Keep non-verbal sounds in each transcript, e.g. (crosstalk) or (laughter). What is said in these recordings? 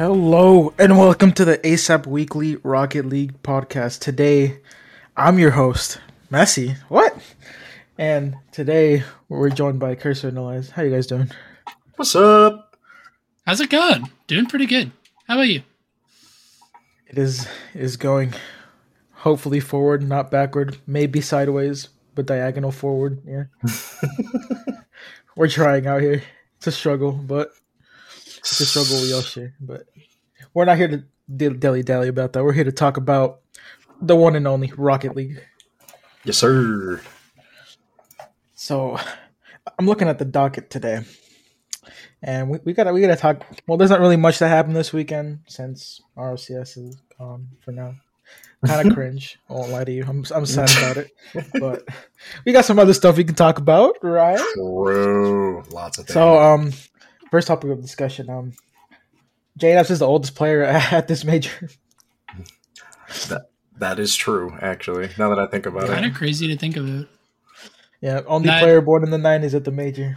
Hello and welcome to the ASAP Weekly Rocket League podcast. Today, I'm your host, Messi. What? And today we're joined by Cursor and Elias. How you guys doing? What's up? How's it going? Doing pretty good. How about you? It is is going hopefully forward, not backward, maybe sideways, but diagonal forward. Yeah. (laughs) we're trying out here. It's a struggle, but it's a struggle we all share. But we're not here to dilly dally about that. We're here to talk about the one and only Rocket League. Yes, sir. So I'm looking at the docket today. And we, we gotta we gotta talk well there's not really much that happened this weekend since RLCS is gone for now. Kind of (laughs) cringe. I won't lie to you. I'm I'm sad about it. But we got some other stuff we can talk about, right? True. Lots of things. So um first topic of discussion, um JKnaps is the oldest player (laughs) at this major. that, that is true, actually, now that I think about it, Kind of crazy to think about. Yeah, only Nine- player born in the nineties at the major.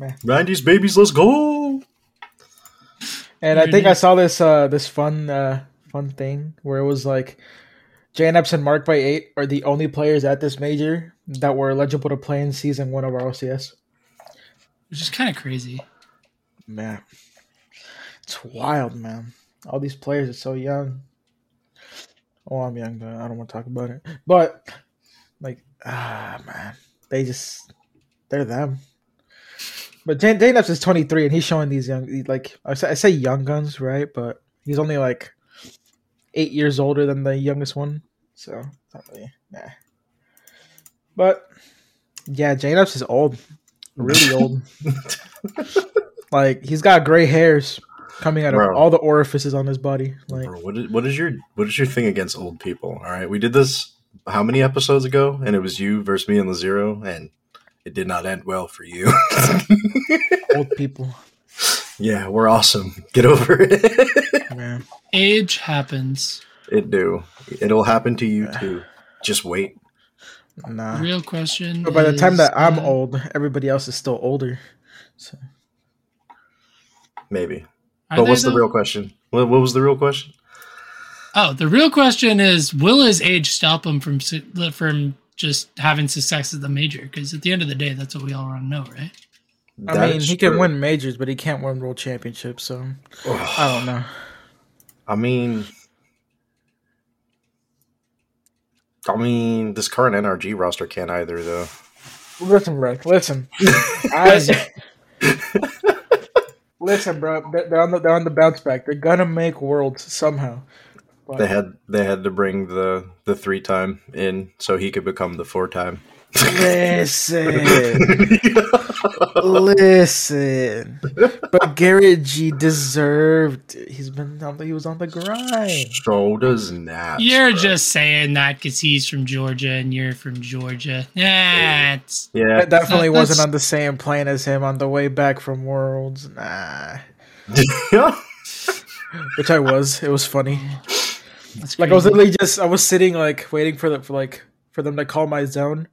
90s babies, let's go! And I think I saw this uh this fun uh fun thing where it was like JKnaps and Mark by eight are the only players at this major that were eligible to play in season one of RLCS. Which is kind of crazy. Man. It's wild, man. All these players are so young. Oh, I'm young, but I don't want to talk about it. But like, ah, man, they just they're them. But J- JKnaps is 23, and he's showing these young, like I say, young guns, right? But he's only like eight years older than the youngest one, so not really, nah. But yeah, JKnaps is old, really old. (laughs) like he's got gray hairs coming out of all the orifices on his body. Like Bro, what is, what is your what is your thing against old people? All right, we did this how many episodes ago, and it was you versus me and the zero, and it did not end well for you. (laughs) old people, yeah, we're awesome. Get over it. (laughs) man. Age happens. it do. It'll happen to you (sighs) too. Just wait. Nah. Real question. But by the time is, that I'm uh, old, everybody else is still older. So Maybe. are But what's the though? real question? What, what was the real question? Oh, the real question is: Will his age stop him from from just having success at the major? Because at the end of the day, that's what we all want to know, right? I That mean, is he can win majors, but he can't win world championships. So I don't know. I mean, I mean, this current NRG roster can't either, though. Listen, bro. Listen. (laughs) I, listen, bro. They're on the they're on the bounce back. They're gonna make worlds somehow. But They had they had to bring the the three time in so he could become the four time. Listen, listen. But Garrett G deserved. He's been on the, he was on the grind. so does Naps. You're bro. just saying that because he's from Georgia and you're from Georgia. Yeah, yeah. That definitely That- wasn't on the same plane as him on the way back from Worlds. Nah. (laughs) which I was. It was funny. That's Like I was literally just I was sitting like waiting for the for like for them to call my zone.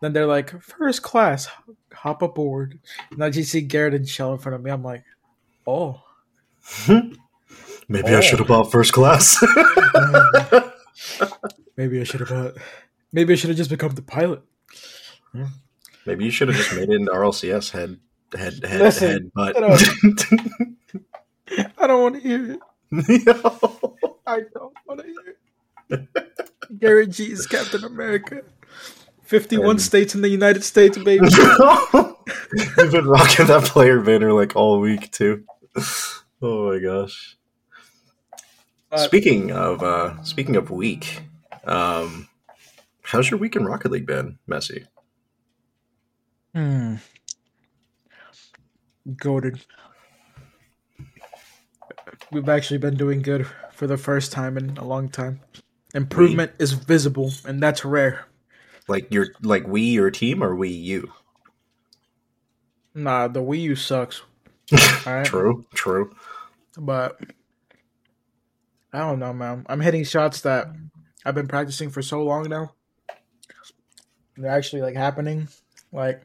Then they're like first class, hop aboard. And I just see Garrett and Shell in front of me. I'm like, oh, (laughs) Maybe I oh. should have bought first class. (laughs) maybe I should have bought. Maybe I should have just become the pilot. Hmm. Maybe you should have just made it into RLCS head head head Listen, head butt. (laughs) I don't want to hear it. I don't want to hear it. Garrett G is Captain America. 51 And- states in the United States, baby. (laughs) You've been rocking that player banner like all week too. Oh my gosh. Uh, speaking of uh speaking of week, um how's your week in Rocket League been, Messi? Hmm. Goaded. We've actually been doing good for the first time in a long time. Improvement is visible, and that's rare. Like your like we your team or we you? Nah, the Wii U sucks. (laughs) Alright? True, true. But I don't know, man. I'm hitting shots that I've been practicing for so long now. They're actually like happening. Like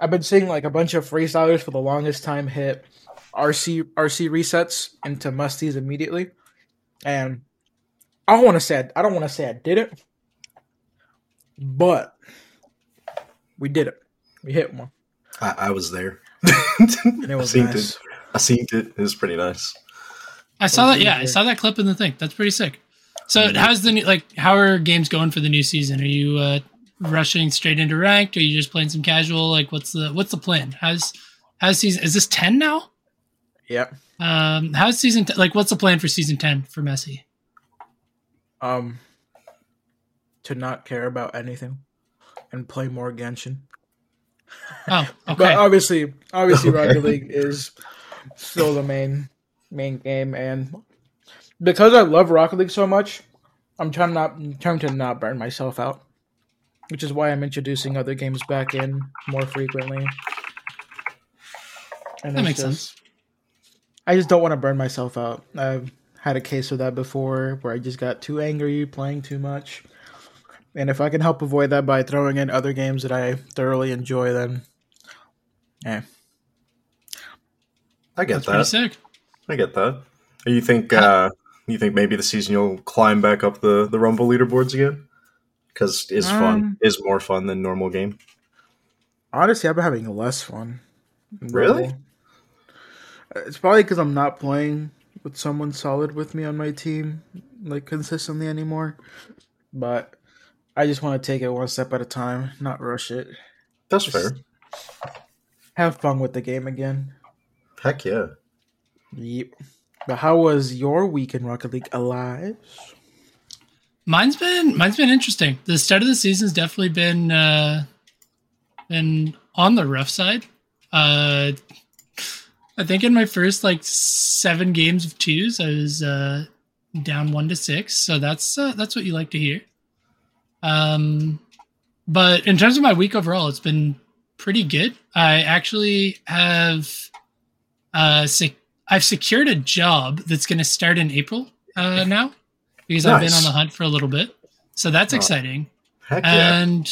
I've been seeing like a bunch of freestylers for the longest time hit RC RC resets into musties immediately. And I don't want to say I, I don't want to say I did it, but we did it. We hit one, I, I was there. and it (laughs) was I seen nice. it. I seen it. It was pretty nice. I saw that. really Yeah, I saw that clip in the thing. That's pretty sick. So, how's the new like? How are games going for the new season? Are you uh, rushing straight into ranked? Are you just playing some casual? Like, what's the what's the plan? How's how's season? Is this ten now? Yep. Um, how's season? T- like, what's the plan for season ten for Messi? um to not care about anything and play more Genshin. Oh, (laughs) But obviously, obviously, Okay. Rocket League is still the main main game, and because I love Rocket League so much, I'm trying not trying to not burn myself out, which is why I'm introducing other games back in more frequently. And That makes just- sense. I just don't want to burn myself out. I've had a case of that before where I just got too angry playing too much. And if I can help avoid that by throwing in other games that I thoroughly enjoy, then yeah. I get That's that. sick. I get that. You think uh you think maybe the season you'll climb back up the the Rumble leaderboards again? Because is fun Um, is more fun than normal game. Honestly, I've been having less fun. in Really? Rumble. Uh, It's probably because I'm not playing with someone solid with me on my team, like consistently anymore. But I just want to take it one step at a time, not rush it. That's Just- fair. Have fun with the game again. Heck yeah. Yep. But how was your week in Rocket League Alive? Mine's been mine's been interesting. The start of the season's definitely been uh been on the rough side. Uh I think in my first like seven games of twos, I was uh down one to six. So that's uh, that's what you like to hear. Um but in terms of my week overall, it's been pretty good. I actually have uh sec- I've secured a job that's going to start in April uh now because I've been on the hunt for a little bit. So that's Oh, exciting. Yeah. And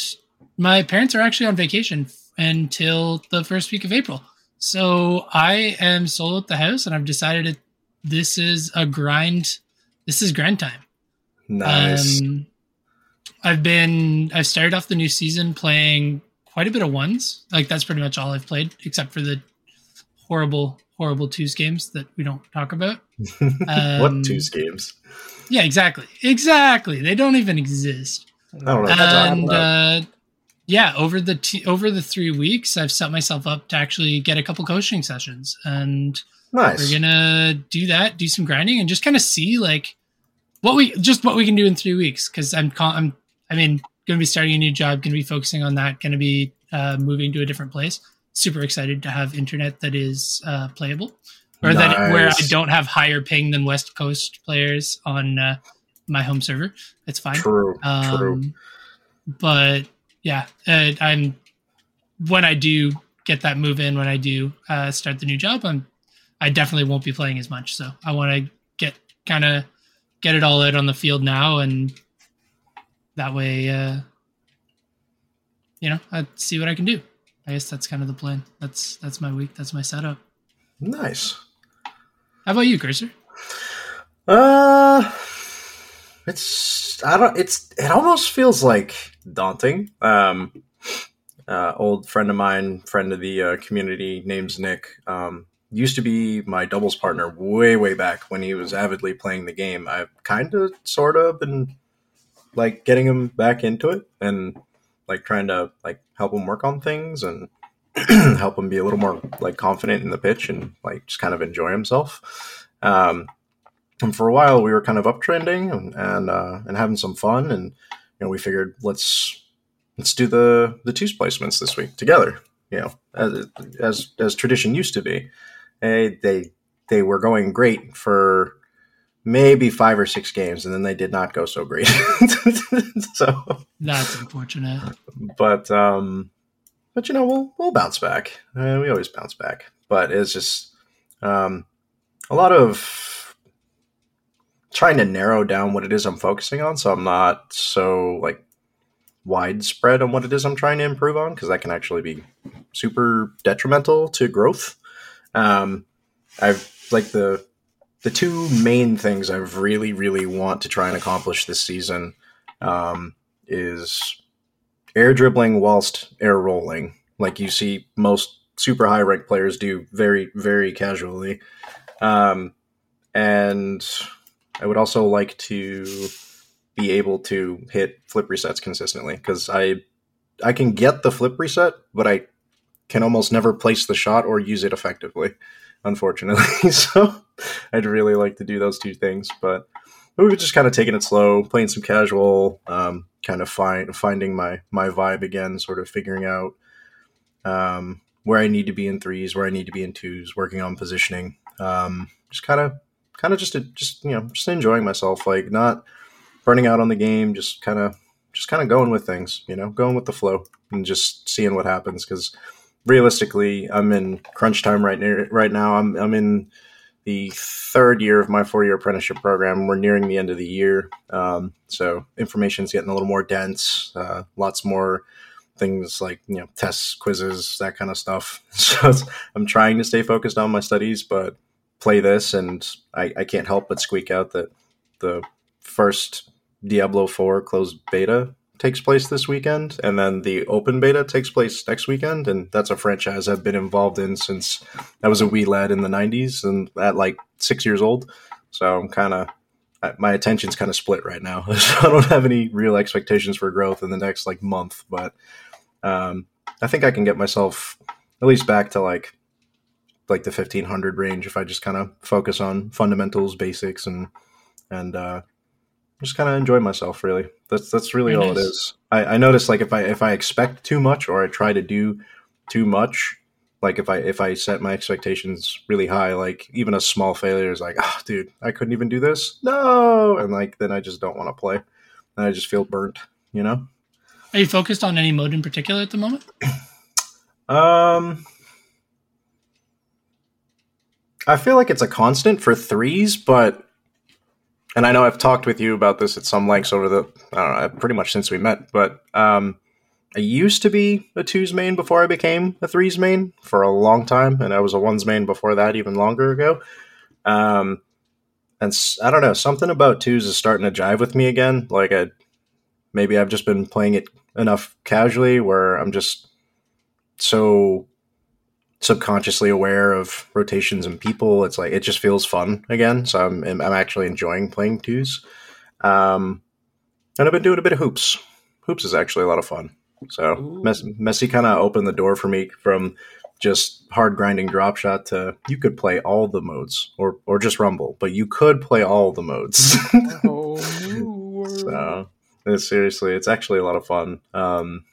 my parents are actually on vacation f- until the first week of April. So I am solo at the house and I've decided it, this is a grind. This is grind time. nice. Um, I've been, I've started off the new season playing quite a bit of ones. Like that's pretty much all I've played, except for the horrible, horrible twos games that we don't talk about. (laughs) um, what twos games? Yeah, exactly. Exactly. They don't even exist. I don't know and uh, yeah, over the t- over the three weeks, I've set myself up to actually get a couple coaching sessions, and nice. we're gonna do that, do some grinding, and just kind of see like what we just what we can do in three weeks. Because I'm I'm I mean gonna be starting a new job, gonna be focusing on that, gonna be uh, moving to a different place. Super excited to have internet that is uh, playable, or that where I don't have higher ping than West Coast players on uh, my home server. It's fine. True. true. Um, but yeah, uh, I'm when I do get that move in, when I do uh, start the new job, I'm I definitely won't be playing as much. So I want to get kind of get it all out on the field now, and that way, uh, you know, I see what I can do. I guess that's kind of the plan. That's that's my week. That's my setup. Nice. How about you, Cursor? Uh, it's I don't. It's it almost feels like daunting. Um, uh, old friend of mine, friend of the uh, community, name's Nick. Um, used to be my doubles partner way way back when he was avidly playing the game. I've kind of sort of been like getting him back into it and like trying to like help him work on things and (clears throat) help him be a little more like confident in the pitch and like just kind of enjoy himself. Um, and for a while we were kind of uptrending and and, uh, and having some fun and you know we figured let's let's do the the twos placements this week together you know as as, as tradition used to be they they they were going great for maybe five or six games and then they did not go so great. (laughs) So That's unfortunate. but um but you know we'll we'll bounce back. Uh, we always bounce back but it's just um a lot of trying to narrow down what it is i'm focusing on so i'm not so like widespread on what it is i'm trying to improve on because that can actually be super detrimental to growth um i've like the the two main things i really really want to try and accomplish this season um is air dribbling whilst air rolling, like you see most super high rank players do very, very casually. Um, and I would also like to be able to hit flip resets consistently because I I can get the flip reset, but I can almost never place the shot or use it effectively, unfortunately. (laughs) so I'd really like to do those two things, but we were just kind of taking it slow, playing some casual, um, kind of find finding my my vibe again, sort of figuring out um, where I need to be in threes, where I need to be in twos, working on positioning. Um, just kind of, kind of just, just you know, just enjoying myself, like not burning out on the game, just kind of, just kind of going with things, you know, going with the flow and just seeing what happens. Because realistically, I'm in crunch time right near right now. I'm I'm in the third year of my four year apprenticeship program. We're nearing the end of the year. Um, so information is getting a little more dense, uh, lots more things like, you know, tests, quizzes, that kind of stuff. (laughs) So I'm trying to stay focused on my studies, but play this and I, I can't help but squeak out that the first Diablo 4 closed beta takes place this weekend, and then the open beta takes place next weekend. And that's a franchise I've been involved in since I was a wee lad in the '90s, and at like six years old. So I'm kind of my attention's kind of split right now. (laughs) so I don't have any real expectations for growth in the next like month, but um, I think I can get myself at least back to like like the 1500 range if I just kind of focus on fundamentals, basics, and and uh, just kind of enjoy myself really that's that's really Very all nice. it is. I, I notice like if i if i expect too much or i try to do too much like if i if i set my expectations really high like even a small failure is like oh dude i couldn't even do this. No! And like then i just don't want to play. And i just feel burnt you know? Are you focused on any mode in particular at the moment? (clears throat) Um, I feel like it's a constant for threes, but and I know I've talked with you about this at some lengths over the I don't know pretty much since we met, but um, I used to be a twos main before I became a threes main for a long time, and I was a ones main before that even longer ago. Um, and I don't know something about twos is starting to jive with me again. Like I maybe I've just been playing it enough casually where I'm just so subconsciously aware of rotations and people. It's like it just feels fun again. So I'm I'm actually enjoying playing twos. Um, and I've been doing a bit of hoops. Hoops is actually a lot of fun. So Mes- Messi kind of opened the door for me from just hard grinding drop shot to you could play all the modes or or just rumble, but you could play all the modes. (laughs) Oh, so it's, seriously, it's actually a lot of fun. Um,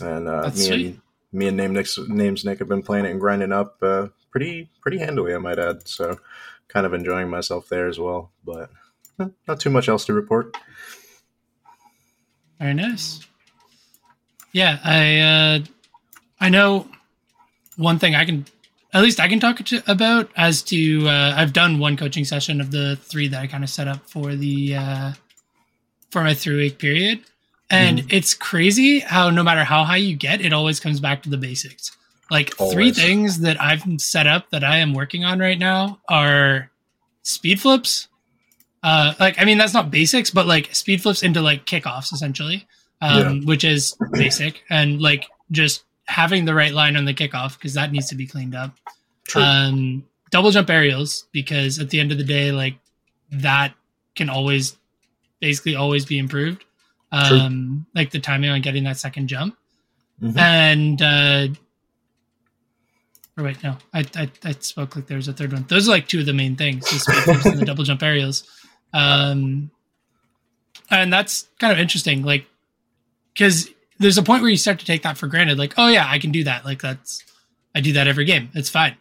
and uh, That's me sweet. and me and Name Nick's, Names Nick have been playing it and grinding up uh, pretty pretty handily, I might add. So kind of enjoying myself there as well. But eh, not too much else to report. Very nice. Yeah, I uh, I know one thing I can at least I can talk to, about as to uh, I've done one coaching session of the three that I kind of set up for the uh, for my three week period, and Mm-hmm. it's crazy how no matter how high you get, it always comes back to the basics. Like three things that I've set up that I am working on right now are speed flips. Uh, like I mean that's not basics, but like speed flips into like kickoffs essentially, um, which is basic, and like just having the right line on the kickoff because that needs to be cleaned up. True. Um, double jump aerials because at the end of the day, like that can always, basically always be improved. Um, like the timing on getting that second jump Mhm. and uh, or wait, no, I, I I spoke like there was a third one. Those are like two of the main things: the speed (laughs) flips and the double jump aerials. Um, and that's kind of interesting, like because there's a point where you start to take that for granted, like, oh yeah, I can do that. Like that's I do that every game. It's fine.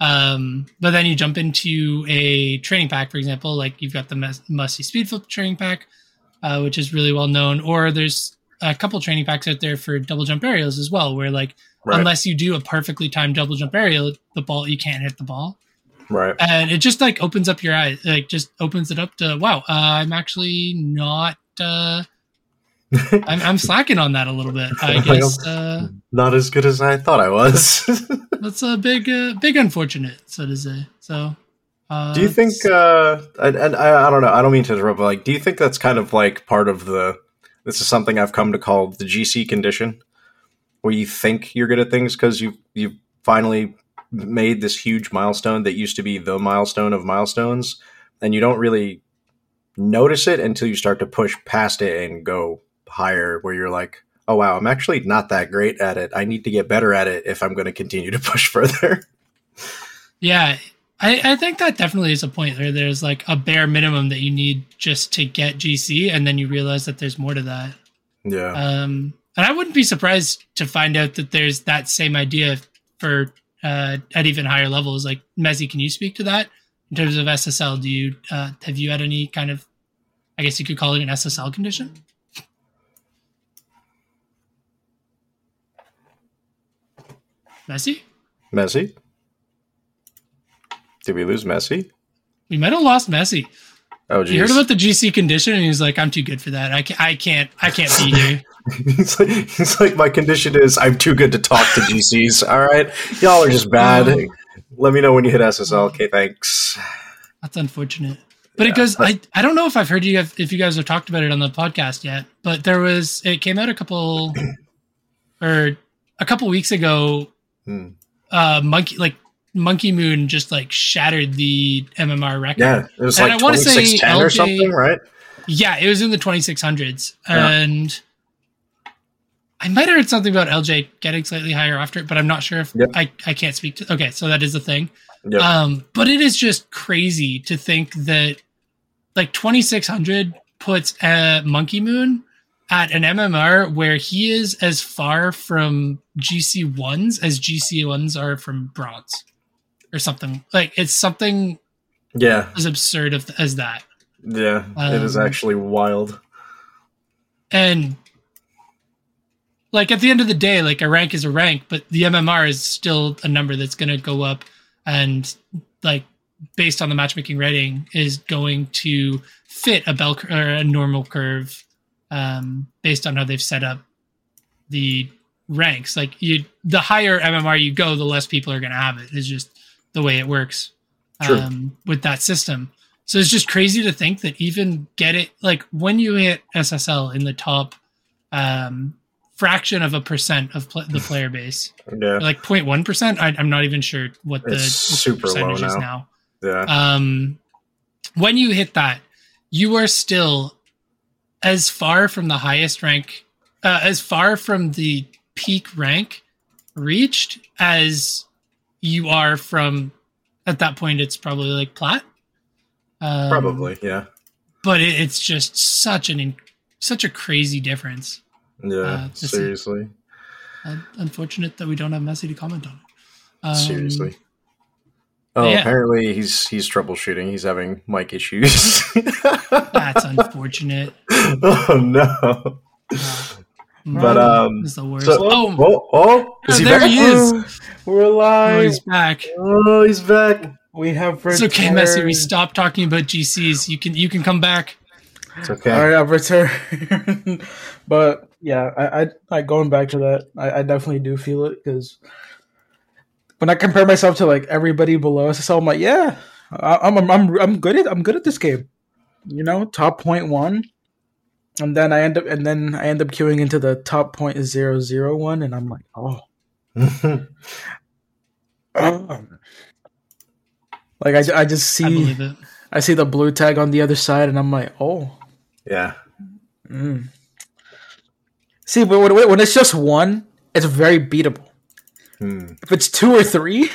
Um, but then you jump into a training pack, for example, like you've got the Mus- Musty Speed Flip training pack, uh, which is really well known, or there's a couple training packs out there for double jump aerials as well, where like Right. unless you do a perfectly timed double jump aerial, the ball you can't hit the ball, right. and it just like opens up your eyes, like just opens it up to wow, uh, I'm actually not. Uh, (laughs) I'm, I'm slacking on that a little bit. I (laughs) guess uh, Not as good as I thought I was. (laughs) that's a big, uh, big unfortunate, so to say. So, uh, do you think? Uh, and, and I, I don't know. I don't mean to interrupt, but like, do you think that's kind of like part of the? This is something I've come to call the GC condition, where you think you're good at things because you you finally made this huge milestone that used to be the milestone of milestones, and you don't really notice it until you start to push past it and go higher, where you're like. Oh wow, I'm actually not that great at it. I need to get better at it if I'm going to continue to push (laughs) further. Yeah, I, I think that definitely is a point where there's like a bare minimum that you need just to get GC, and then you realize that there's more to that. yeah. Um, and I wouldn't be surprised to find out that there's that same idea for uh, at even higher levels. Like Messi, can you speak to that in terms of SSL? Do you uh, have you had any kind of, I guess you could call it an SSL condition? Messi? Messi? Did we lose Messi? We might have lost Messi. Oh, You heard about the GC condition, and he's like, "I'm too good for that. I can't. I can't. I can't be here." (laughs) he's, like, he's like, my condition is I'm too good to talk to GCs. (laughs) All right, y'all are just bad. Oh. Let me know when you hit SSL. Okay, thanks. That's unfortunate. But it goes. but- I I don't know if I've heard you guys, if you guys have talked about it on the podcast yet. But there was it came out a couple (clears throat) or a couple weeks ago. Hmm. Uh, monkey like Monkey Moon just like shattered the MMR record. Yeah, it was And like wanna say 2610 or something, right? Yeah, it was in the 2600s. Yeah. And I might have heard something about LJ getting slightly higher after it, but I'm not sure if Yep. I, I can't speak to. Okay, so that is a thing. Yep. Um, but it is just crazy to think that like 2600 puts uh, Monkey Moon at an MMR where he is as far from GC ones as GC ones are from bronze or something. Like it's something yeah, as absurd of, as that. yeah, it is Um, actually wild. And like at the end of the day, like a rank is a rank, but the MMR is still a number that's going to go up and like based on the matchmaking rating is going to fit a bell cur- or a normal curve um, based on how they've set up the ranks. Like you, the higher MMR you go, the less people are going to have it. It's just the way it works um, with that system. So it's just crazy to think that even get it like when you hit SSL in the top um, fraction of a percent of pl- the (laughs) player base, Yeah, like 0.1 percent. I'm not even sure what the, what super low percentage is now. now. yeah, Um, when you hit that, you are still as far from the highest rank, uh, as far from the peak rank reached as you are from. At that point, it's probably like plat. Um, probably. Yeah, but it, it's just such an in, such a crazy difference. yeah. uh, seriously, Uh, unfortunate that we don't have Messi to comment on it. Um, seriously. Oh, yeah. apparently he's he's troubleshooting. He's having mic issues. (laughs) that's unfortunate. (laughs) oh no. Uh, But um, It's the worst. so- oh, oh, oh, is he there back? he is. We're alive. Oh, he's back. Oh, he's back. we have It's okay, Messi. We returned. stopped talking about GCs. You can you can come back. It's okay. All right, I've returned. (laughs) but yeah, I, I, I going back to that, I, I definitely do feel it because when I compare myself to like everybody below us, I'm like, yeah, I, I'm, I'm, I'm, I'm good at, I'm good at this game. You know, top point one, and then I end up, and then I end up queuing into the top point zero zero one, and I'm like, oh, (laughs) like I, I just see, believe it. I see the blue tag on the other side, and I'm like, oh. yeah. Mm. See, but when, when it's just one, it's very beatable. Hmm. If it's two or three,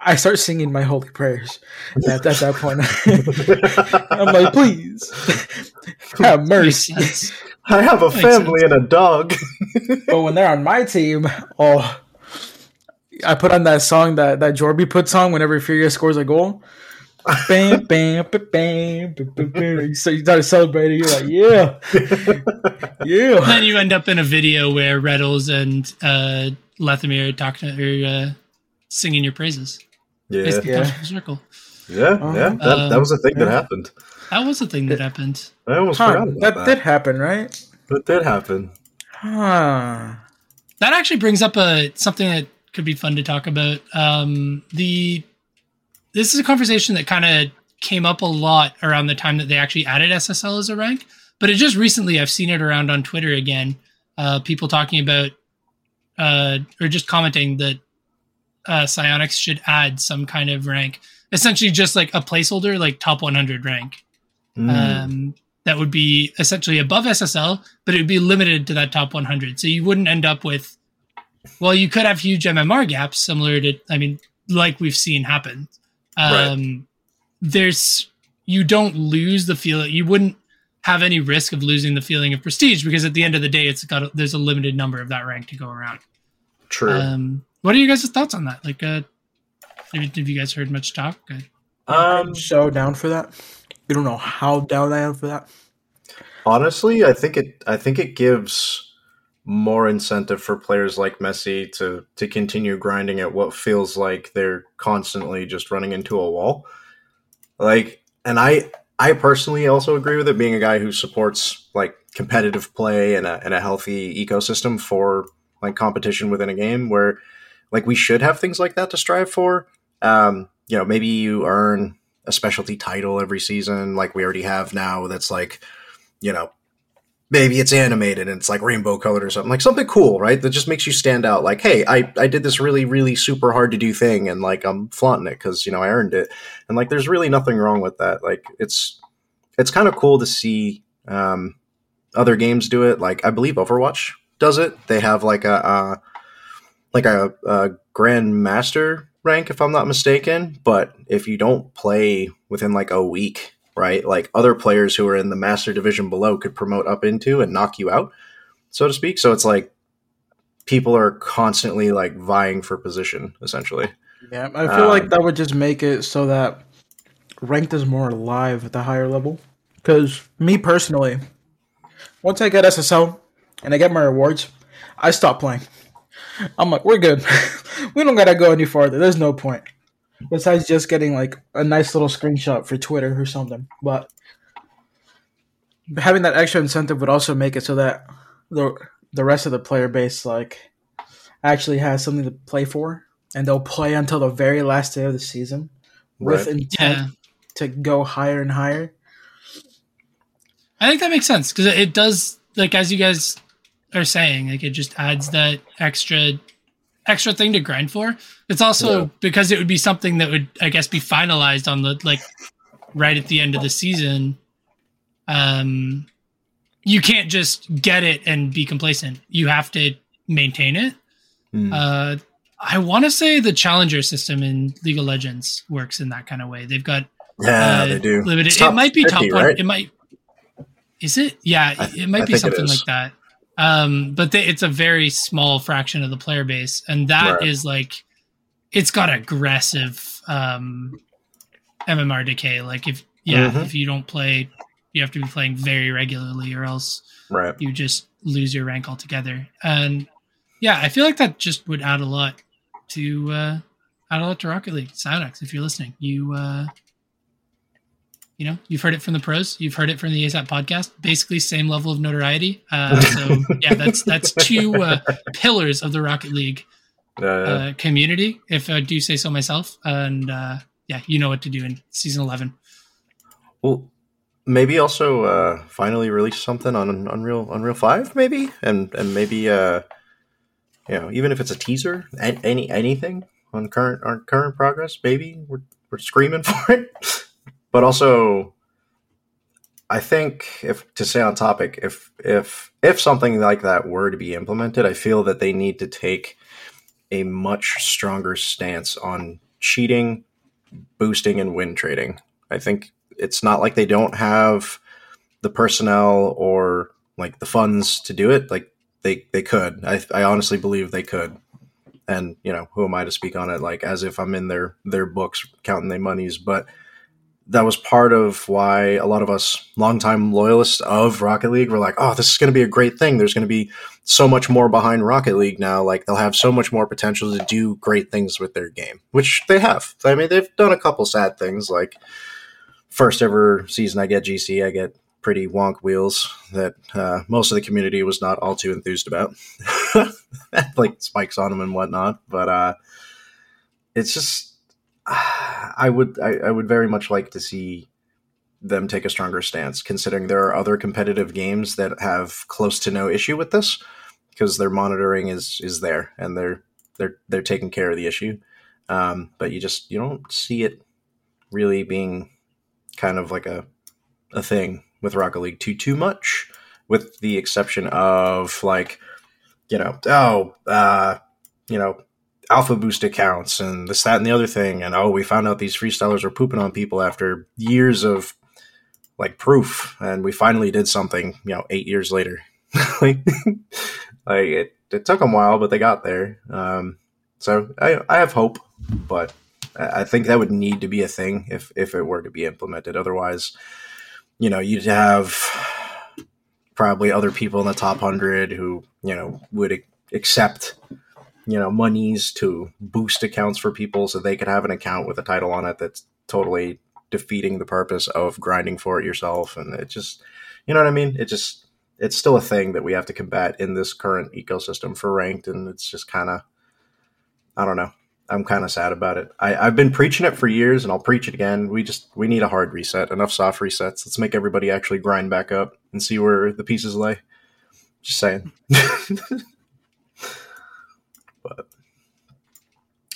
I start singing my holy prayers. At, at that point, (laughs) I'm like, please have mercy. I have a family and a dog. (laughs) But when they're on my team, oh, I put on that song that that Jorby puts on whenever Furia scores a goal. bam, bam, bam, bam, bam, bam, bam. So you start celebrating. You're like, yeah, yeah. then you end up in a video where Reddles and uh, Lethamyr talk to, or uh, singing your praises. yeah, Basically, Yeah. comes full circle. yeah, yeah. That, that was a thing that happened. That was a thing that happened. I almost Huh, forgot about that, that. did happen, right? That did happen. Huh. That actually brings up a something that could be fun to talk about. Um, the this is a conversation that kind of came up a lot around the time that they actually added SSL as a rank, but it just recently I've seen it around on Twitter again. Uh, people talking about uh, or just commenting that uh, Psyonix should add some kind of rank, essentially just like a placeholder, like top 100 rank Mm. um, that would be essentially above SSL, but it would be limited to that top 100. So you wouldn't end up with, well, you could have huge MMR gaps, similar to, I mean, like we've seen happen. Um, There's, you don't lose the feeling, you wouldn't have any risk of losing the feeling of prestige because at the end of the day, it's got, a, there's a limited number of that rank to go around. True. Um, what are you guys' thoughts on that? Like, uh, have, have you guys heard much talk? Uh, um, so down for that. You don't know how down I am for that. honestly, I think it. I think it gives more incentive for players like Messi to to continue grinding at what feels like they're constantly just running into a wall. Like, and I I personally also agree with it. Being a guy who supports like competitive play and a and a healthy ecosystem for like competition within a game, where like we should have things like that to strive for. Um, you know, maybe you earn a specialty title every season, like we already have now. That's like, you know, maybe it's animated and it's like rainbow colored or something like something cool right that just makes you stand out like hey i i did this really really super hard to do thing and like i'm flaunting it because you know i earned it and like there's really nothing wrong with that like it's it's kind of cool to see um other games do it like i believe overwatch does it they have like a uh like a, a grand master rank if i'm not mistaken but if you don't play within like a week right? Like other players who are in the master division below could promote up into and knock you out, so to speak. So it's like people are constantly like vying for position, essentially. Yeah, I feel like Um, that would just make it so that ranked is more alive at the higher level. Because me personally, once I get SSL and I get my rewards, I stop playing. I'm like, we're good. (laughs) we don't gotta go any farther. There's no point. Besides just getting like a nice little screenshot for Twitter or something. But having that extra incentive would also make it so that the the rest of the player base like actually has something to play for and they'll play until the very last day of the season with intent yeah. to go higher and higher. I think that makes sense because it does, like as you guys are saying, like it just adds that extra extra thing to grind for. It's also Yeah. because it would be something that would, I guess, be finalized on the like right at the end of the season. Um, you can't just get it and be complacent. You have to maintain it. Hmm. Uh, I want to say the challenger system in League of Legends works in that kind of way. They've got yeah, uh, they do. Limited. It might be 50, top one. right? It might. Is it? Yeah, I- it might I be something like that. Um, but they, it's a very small fraction of the player base, and that is Right. like, it's got aggressive um, MMR decay. Like if yeah, Mhm. if you don't play, you have to be playing very regularly, or else right. you just lose your rank altogether. And yeah, I feel like that just would add a lot to uh, add a lot to Rocket League. Psyonix, if you're listening, you uh, you know you've heard it from the pros, you've heard it from the ASAP podcast. Basically, same level of notoriety. Uh, (laughs) so yeah, that's that's two uh, pillars of the Rocket League Uh, uh, community, if I do say so myself. And uh, yeah, you know what to do in season eleven. well, maybe also uh, finally release something on Unreal Unreal Five, maybe, and and maybe uh, you know even if it's a teaser, any anything on current on current progress, maybe we're we're screaming (laughs) for it. But also, I think if to stay on topic, if if if something like that were to be implemented, I feel that they need to take a much stronger stance on cheating, boosting, and win trading. I think it's not like they don't have the personnel or like the funds to do it. Like they they could. I I honestly believe they could. And you know, who am I to speak on it? Like as if I'm in their their books counting their monies, but that was part of why a lot of us longtime loyalists of Rocket League were like, "Oh, this is going to be a great thing. There's going to be so much more behind Rocket League now. Like they'll have so much more potential to do great things with their game, which they have. I mean, they've done a couple sad things, like first ever season I get GC, I get pretty wonk wheels that uh, most of the community was not all too enthused about, (laughs) like spikes on them and whatnot. But uh, it's just I would I, I would very much like to see them take a stronger stance, considering there are other competitive games that have close to no issue with this because their monitoring is is there and they're they're they're taking care of the issue. Um, but you just you don't see it really being kind of like a a thing with Rocket League too too much, with the exception of like you know oh uh, you know alpha boost accounts and this that and the other thing. And oh we found out these freestylers were pooping on people after years of like proof. And we finally did something you know eight years later. (laughs) Like it, it took them a while but they got there. Um so i i have hope but i I think that would need to be a thing if if it were to be implemented. Otherwise you know you'd have probably other people in the top 100 who you know would accept you know monies to boost accounts for people so they could have an account with a title on it that's totally defeating the purpose of grinding for it yourself. And it just you know what i mean? It just it's still a thing that we have to combat in this current ecosystem for ranked and it's just kind of i don't know. I'm kind of sad about it. I, i've been preaching it for years and i'll preach it again. We just we need a hard reset enough soft resets. Let's make everybody actually grind back up and see where the pieces lay. Just saying (laughs)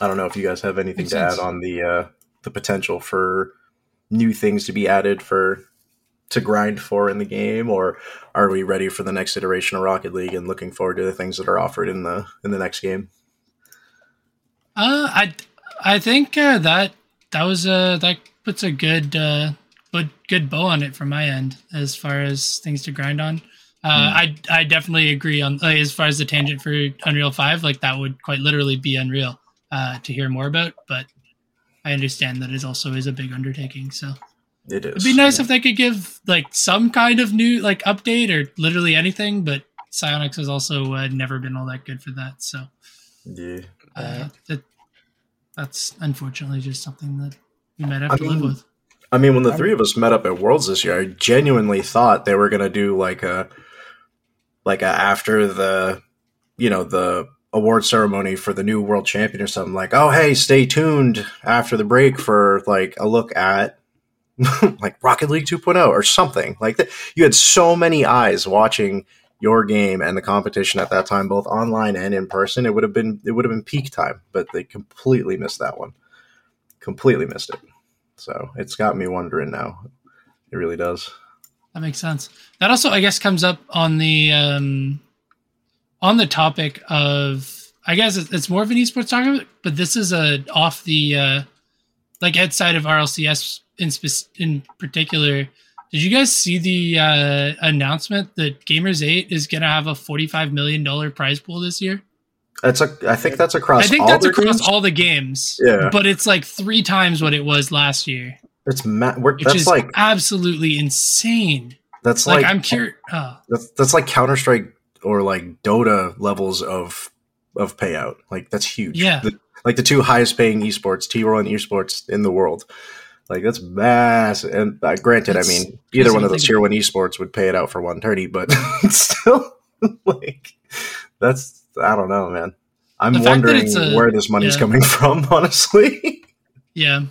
I don't know if you guys have anything Makes to sense. add on the uh, the potential for new things to be added for to grind for in the game, or are we ready for the next iteration of Rocket League and looking forward to the things that are offered in the in the next game? Uh, I I think uh, that that was uh that puts a good uh but good bow on it from my end as far as things to grind on. Uh, I I definitely agree on like, as far as the tangent for Unreal Five. Like that would quite literally be unreal uh, to hear more about. But I understand that it also is a big undertaking. So It is. it'd be nice if they could give like some kind of new like update or literally anything. But Psyonix has also uh, never been all that good for that. So Yeah. uh, that, that's unfortunately just something that we might have I to live with. I mean, when the three of us met up at Worlds this year, I genuinely thought they were going to do like a, like a after the, you know, the award ceremony for the new world champion or something. Like, oh hey, stay tuned after the break for like a look at, (laughs) like Rocket League 2.0 or something like that. You had so many eyes watching your game and the competition at that time, both online and in person. It would have been it would have been peak time, but they completely missed that one. Completely missed it. So it's got me wondering now. It really does. That makes sense. That also, I guess, comes up on the um, on the topic of. I guess it's more of an esports topic, but this is a off the uh, like outside of RLCS in spec- in particular. Did you guys see the uh, announcement that Gamers Eight is going to have a forty five million dollar prize pool this year? That's a. I think that's across. I think all that's across games. all the games. Yeah. but it's like three times what it was last year, It's ma- we're, which that's is like absolutely insane. that's Like, like, I'm curious. Oh. that's, that's like Counter Strike or like Dota levels of of payout. Like that's huge. Yeah. The- like the two highest paying esports, T Roll and esports in the world. Like that's massive. And uh, granted, That's I mean, either one of those tier one esports would pay it out for one thirty, but (laughs) still, (laughs) like that's I don't know, man. I'm The fact that wondering a- where this money's yeah. coming (laughs) from. Honestly, Yeah,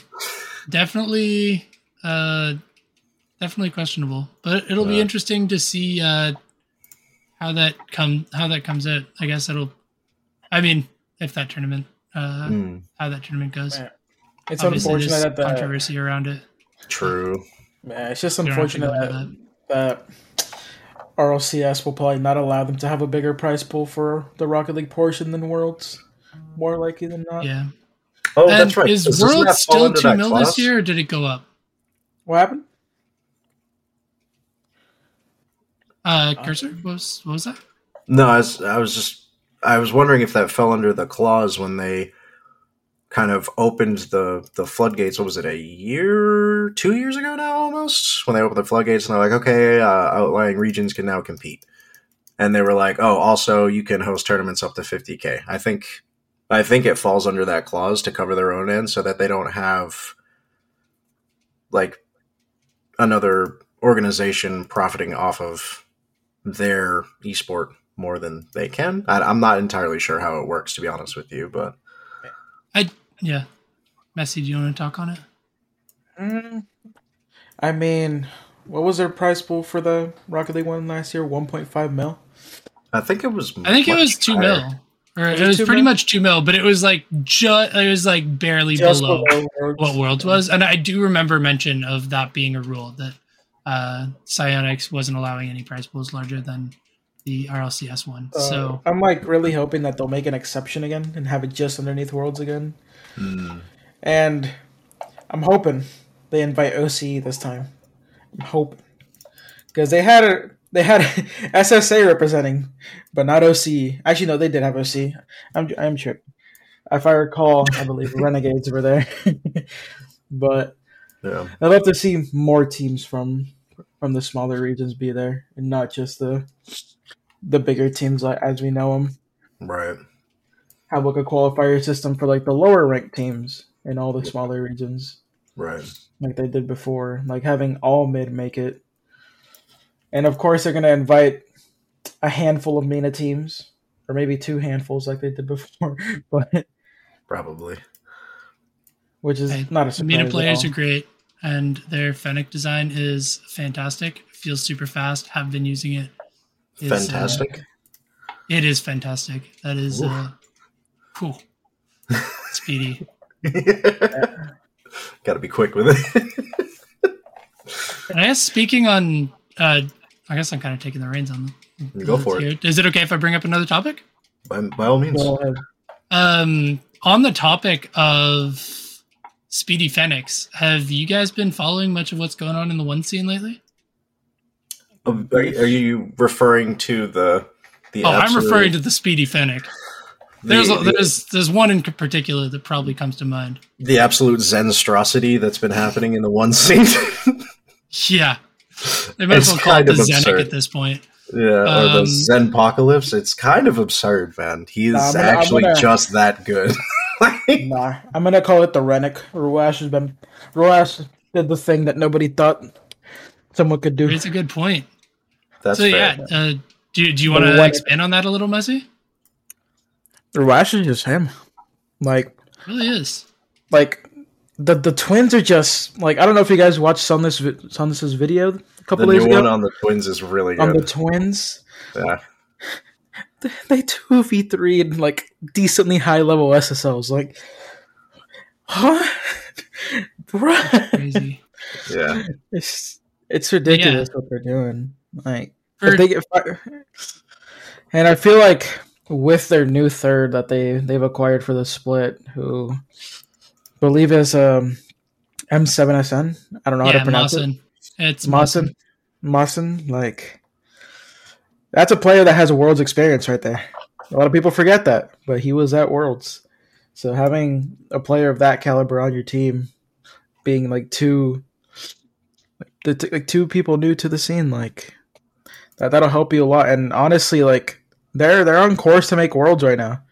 definitely, uh, definitely questionable. But it'll be interesting to see uh, how that come how that comes out. I guess it'll. I mean, if that tournament, uh, Hmm, how that tournament goes. Yeah. It's Obviously, unfortunate that the controversy around it. true. Yeah, it's just You don't have to unfortunate go into that, that RLCS will probably not allow them to have a bigger prize pool for the Rocket League portion than Worlds. More likely than not. Yeah. Oh, and that's right. is Doesn't World still two that mil clause? this year, or did it go up? What happened? Uh, cursor, what was what was that? No, I was, I was just I was wondering if that fell under the clause when they kind of opened the the floodgates. What was it? A year, two years ago now, almost when they opened the floodgates and they're like, okay, uh, outlying regions can now compete, and they were like, oh, also you can host tournaments up to 50k. I think I think it falls under that clause to cover their own end, so that they don't have like another organization profiting off of their esport more than they can. I, I'm not entirely sure how it works, to be honest with you, but I yeah. Messi, do you want to talk on it? Mm, I mean, what was their price pool for the Rocket League one last year? One point five mil. I think it was. I think it much was two higher. mil, or Was it it was pretty mil? much two mil, but it was like just it was like barely Just below below Worlds. what Worlds was, and I do remember mention of that being a rule that uh, Psyonix wasn't allowing any prize pools larger than the RLCS one. Uh, so I'm like really hoping that they'll make an exception again and have it just underneath Worlds again. Hmm. And I'm hoping they invite OCE this time. I'm hoping because they had a they had (laughs) SSA representing, but not OCE. Actually, no, they did have OCE. I'm I'm tripping. If I recall, I believe (laughs) Renegades were there. (laughs) but Yeah, I'd love to see more teams from from the smaller regions be there, and not just the the bigger teams like as we know them. right. Have like a qualifier system for like the lower ranked teams in all the smaller regions, Right. like they did before. Like having all mid make it, and of course they're gonna invite a handful of MENA teams, or maybe two handfuls like they did before, (laughs) but Probably. which is Hey, not a surprise. MENA at players all. are great, and their Fennec design is fantastic. Feels super fast. Have been using it. It's, uh, Fantastic. it is fantastic. That is uh, cool. (laughs) Speedy. (laughs) Got to be quick with it. And (laughs) I guess speaking on, uh, I guess I'm kind of taking the reins on. Go for it. here. Is it okay if I bring up another topic? By, by all means. Go ahead. Um, on the topic of Speedy Fennec, have you guys been following much of what's going on in the one scene lately? Oh, Are, are you referring to the the? Oh, I'm referring to the Speedy Fennec. There's the, there's there's one in particular that probably comes to mind. the absolute zenstrosity that's been happening in the one scene. (laughs) Yeah, they might as It's well call it kind the of Zenic absurd. at this point. yeah, or the Um, Zen apocalypse. It's kind of absurd, man. He is I'm gonna- I'm actually gonna- just that good. (laughs) Like, Nah, I'm gonna call it the Rennick. Ruash has been Ruash did the thing that nobody thought someone could do. It's a good point. that's so fair. yeah, uh, do do you want to what- expand on that a little, Messi? Ruash is just him. Like It really is. like the the twins are just like I don't know if you guys watched Sunless Vi- Sunless's video a The couple new days ago The one on the twins is really on the twins. yeah. (laughs) They two v three in like decently high level SSLs. Like, huh? (laughs) Bruh. Crazy. yeah. (laughs) It's it's ridiculous what they're doing. Like For- if they get fired, and I feel like with their new third that they they've acquired for the split, who believe is um M7SN. I don't know how to pronounce it. Mawson. It's Mawson, Mawson, like that's a player that has a world's experience right there. A lot of people forget that, but he was at Worlds. So having a player of that caliber on your team, being like two, like, like two people new to the scene, like that, that'll help you a lot. And honestly, like they're they're on course to make worlds right now.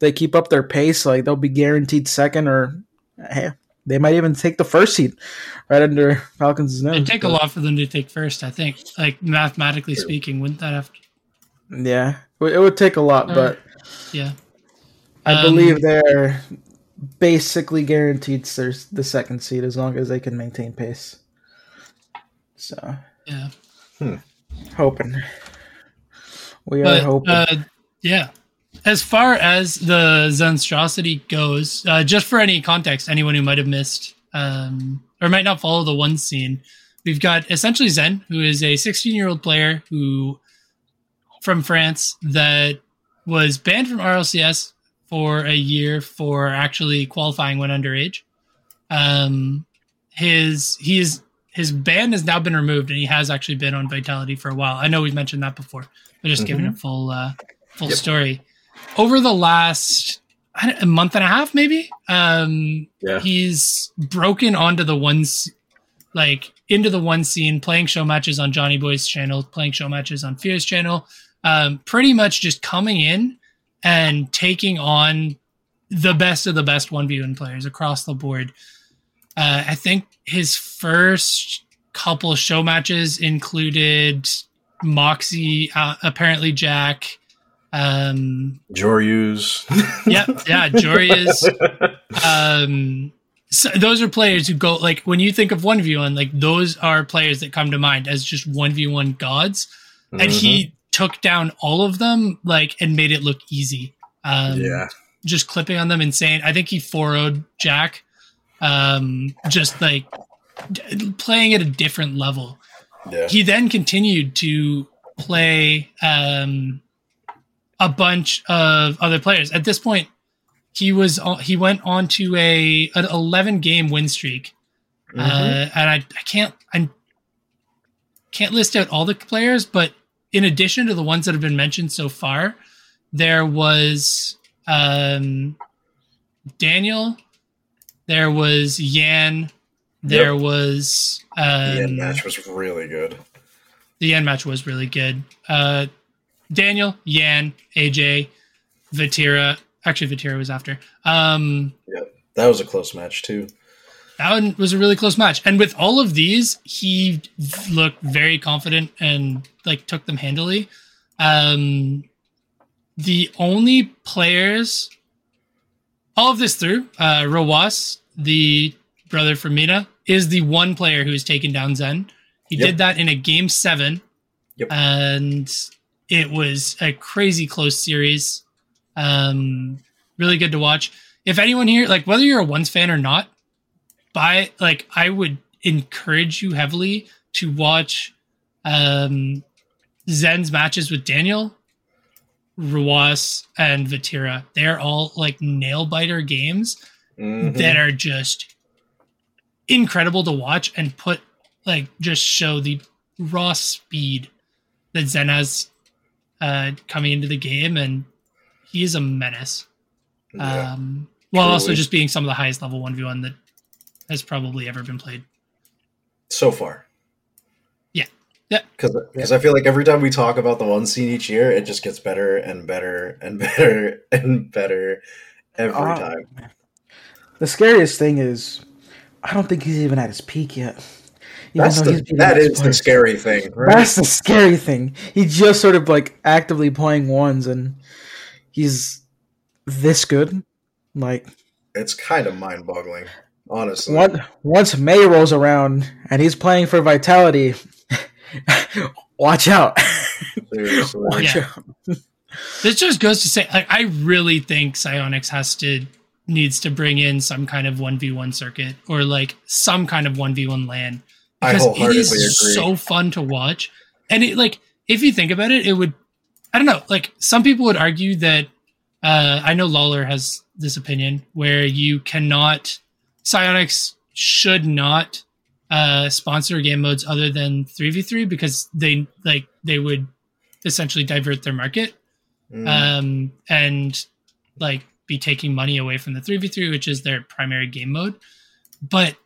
They keep up their pace, like they'll be guaranteed second, or hey, they might even take the first seed right under Falcons' nose. It'd take a lot for them to take first, I think. Like mathematically speaking, wouldn't that have? To... Yeah, it would take a lot, Uh, but Yeah. I Um, believe they're basically guaranteed there's the second seed as long as they can maintain pace. So Yeah. hmm. hoping we are hoping. uh, yeah, as far as the Zenstrosity goes, uh, just for any context, anyone who might have missed um, or might not follow the one scene, we've got essentially Zen, who is a 16 year old player who from France that was banned from RLCS for a year for actually qualifying when underage. Um, his he's his ban has now been removed, and he has actually been on Vitality for a while. I know we've mentioned that before, but just giving a full uh, full Yep. story over the last I don't- a month and a half, maybe. Um, Yeah. he's broken onto the ones like into the one scene, playing show matches on Johnny Boy's channel, playing show matches on Fear's channel, um, pretty much just coming in and taking on the best of the best 1v1 players across the board. Uh, I think his first couple show matches included Moxie, uh, ApparentlyJack. Um, Joreuz. (laughs) yeah, yeah, Joria's. Um, so those are players who go like when you think of one v one, like those are players that come to mind as just one v one gods, and he took down all of them like and made it look easy. Um, yeah. just clipping on them insane. I think he 4 Jack, um, just like d- playing at a different level. Yeah. He then continued to play um, a bunch of other players. At this point, he was he went on to a an 11 game win streak, Mm-hmm. uh, and I, I can't I can't list out all the players, but in addition to the ones that have been mentioned so far, there was um, Daniel, there was Yan, there Yep. was um, the end match was really good. the end match was really good. Uh, Daniel, Yan, AJ, Vatira. Actually, Vatira was after. Um, Yep. That was a close match too. that one was a really close match. And with all of these, he looked very confident and like took them handily. Um, the only players, all of this through, uh, Rawas, the brother from MENA, is the one player who has taken down Zen. He Yep. did that in a game seven. Yep. And it was a crazy close series. Um, really good to watch. If anyone here, like whether you're a ones fan or not, buy like I would encourage you heavily to watch um Zen's matches with Daniel, Ruas, and Vatira. They're all like nail biter games Mhm. that are just incredible to watch and put like just show the raw speed that Zen has uh coming into the game and he is a menace. Yeah. Um while also just being some of the highest level 1v1 that has probably ever been played. so far. Yeah. Yeah. Because I feel like every time we talk about the one scene each year, it just gets better and better and (laughs) better and better every Ah. time. The scariest thing is, I don't think he's even at his peak yet. Even That's the, he's beating that the scary thing, right? That's the scary thing. He's just sort of like actively playing ones, and he's this good. Like It's kind of mind boggling, honestly. one, once May rolls around and he's playing for Vitality, (laughs) watch out! (laughs) Watch Yeah. out! This just goes to say like I really think Psyonix has to needs to bring in some kind of 1v1 circuit or like some kind of 1v1 LAN I because it wholeheartedly agree. so fun to watch. And it like if you think about it, it would I don't know, like some people would argue that uh I know Lawler has this opinion where you cannot Psyonix should not uh sponsor game modes other than 3v3 because they like they would essentially divert their market Mm, um, and like be taking money away from the 3v3, which is their primary game mode. But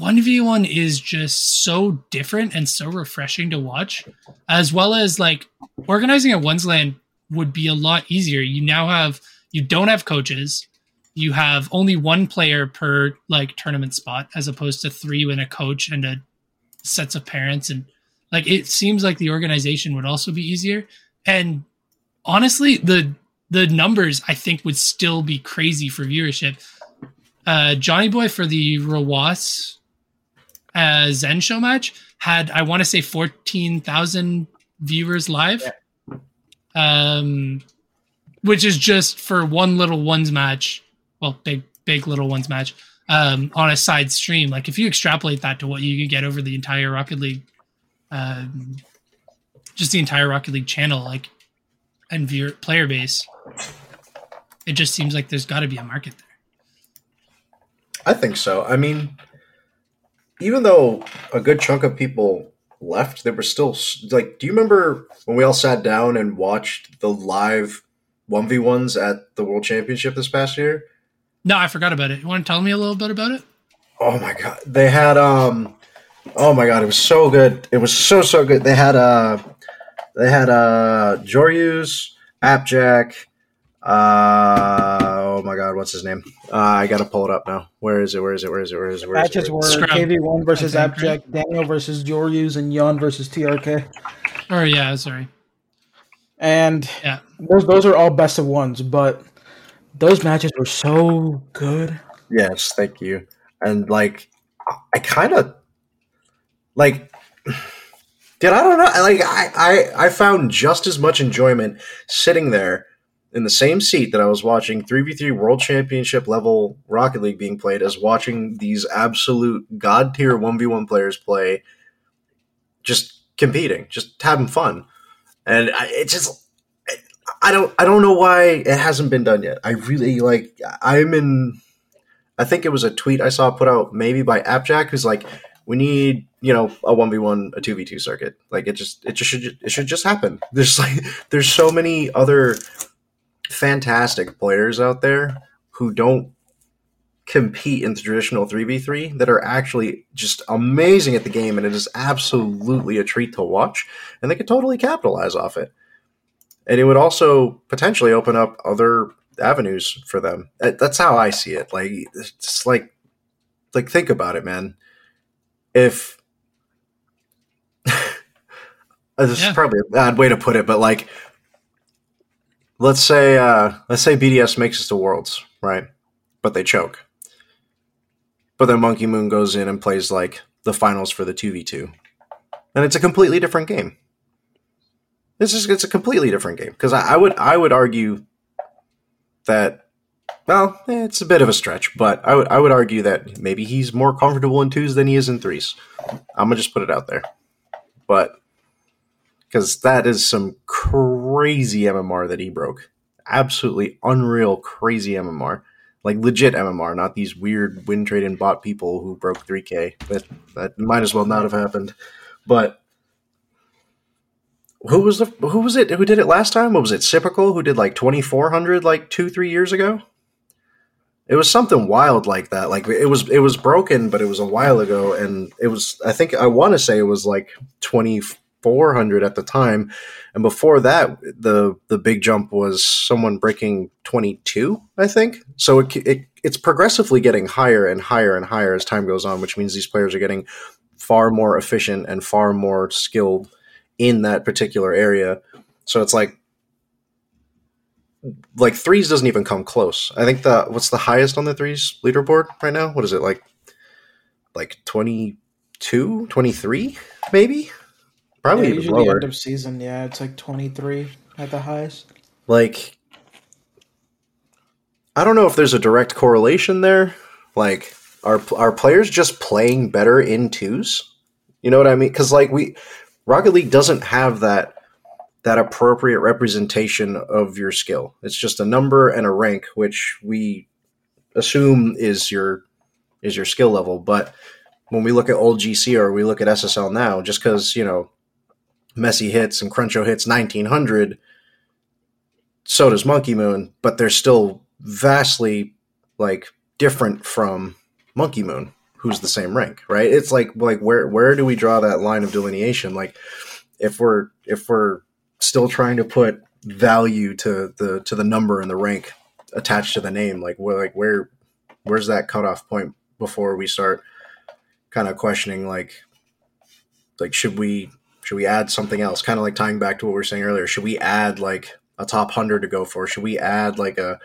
1v1 is just so different and so refreshing to watch, as well as like organizing a one's LAN would be a lot easier. You now have you don't have coaches. You have only one player per like tournament spot as opposed to three with a coach and a sets of parents and like it seems like the organization would also be easier. And honestly, the the numbers I think would still be crazy for viewership. Uh, Johnny Boy for the Rawas uh, Zen show match had I want to say fourteen thousand viewers live, yeah. um, which is just for one little ones match. Well, big big little ones match um, on a side stream. Like if you extrapolate that to what you could get over the entire Rocket League, um, just the entire Rocket League channel, like and viewer player base, it just seems like there's got to be a market there. I think so. I mean, even though a good chunk of people left, there were still like. Do you remember when we all sat down and watched the live one v ones at the World Championship this past year? No, I forgot about it. You want to tell me a little bit about it? Oh my god, they had um, oh my god, it was so good. It was so so good. They had uh, they had uh, Joreuz, Appjack. Uh, oh my god, what's his name? Uh, I gotta pull it up now. Where is it? Where is it? Where is it? Where is it? Where is Matches it? were KV1 versus Appjack, Daniel versus Joreuz, and Yon versus TRK. Oh yeah, sorry. And yeah, those those are all best of ones, but those matches were so good. Yes, thank you. And like, I kind of like. (sighs) Dude, I don't know. Like, I, I, I found just as much enjoyment sitting there in the same seat that I was watching 3v3 World Championship level Rocket League being played as watching these absolute god tier 1v1 players play, just competing, just having fun. And I, it just, I don't I don't know why it hasn't been done yet. I really like I'm in I think it was a tweet I saw put out maybe by Appjack who's like we need, you know, a 1v1 a 2v2 circuit. Like it just it just should it should just happen. There's like there's so many other fantastic players out there who don't compete in the traditional 3v3 that are actually just amazing at the game and it is absolutely a treat to watch and they could totally capitalize off it and it would also potentially open up other avenues for them. Uh, that's how I see it. Like it's like like think about it, man. If (laughs) this yeah. is probably a bad way to put it, but like let's say uh let's say BDS makes it to Worlds, right? But they choke. But then Monkey Moon goes in and plays like the finals for the 2v2. And it's a completely different game. This is it's a completely different game because I, I, would I would argue that well it's a bit of a stretch, but I would I would argue that maybe he's more comfortable in twos than he is in threes. I'm gonna just put it out there, but because that is some crazy MMR that he broke, absolutely unreal crazy MMR. Like legit MMR, not these weird win trade and bot people who broke 3K. That that might as well not have happened. But who was the who was it who did it last time? What was it? Cyprical who did like twenty four hundred like two three years ago. It was something wild like that. Like it was it was broken, but it was a while ago, and it was I think I want to say it was like twenty four hundred at the time, and before that the the big jump was someone breaking twenty two. I think so. It, it it's progressively getting higher and higher and higher as time goes on, which means these players are getting far more efficient and far more skilled in that particular area. So it's like like threes doesn't even come close. I think the what's the highest on the threes leaderboard right now? What is it like like 22, 23 maybe? Probably yeah, usually lower. end of season, yeah, it's like 23 at the highest. Like I don't know if there's a direct correlation there. Like are are players just playing better in twos? You know what I mean? Cuz like we Rocket League doesn't have that that appropriate representation of your skill. It's just a number and a rank, which we assume is your is your skill level. But when we look at old GC or we look at SSL now, just because you know Messi hits and Cruncho hits nineteen hundred, so does Monkey Moon, but they're still vastly like different from Monkey Moon who's the same rank, right? It's like like where where do we draw that line of delineation? Like if we're if we're still trying to put value to the to the number and the rank attached to the name. Like where like where where's that cutoff point before we start kind of questioning like like should we should we add something else? Kind of like tying back to what we were saying earlier. Should we add like a top hundred to go for? Should we add like a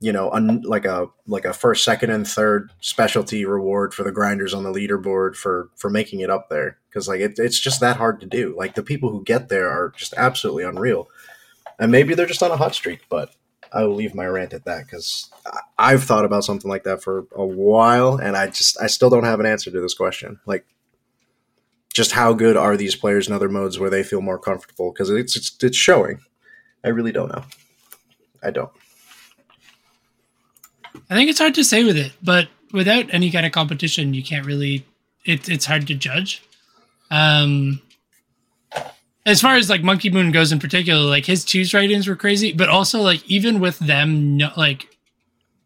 you know, un, like a like a first, second, and third specialty reward for the grinders on the leaderboard for for making it up there because like it, it's just that hard to do. Like the people who get there are just absolutely unreal, and maybe they're just on a hot streak. But I will leave my rant at that because I've thought about something like that for a while, and I just I still don't have an answer to this question. Like, just how good are these players in other modes where they feel more comfortable? Because it's, it's it's showing. I really don't know. I don't. I think it's hard to say with it, but without any kind of competition, you can't really. It, it's hard to judge. Um, as far as like Monkey Moon goes in particular, like his choose writings were crazy, but also like even with them no, like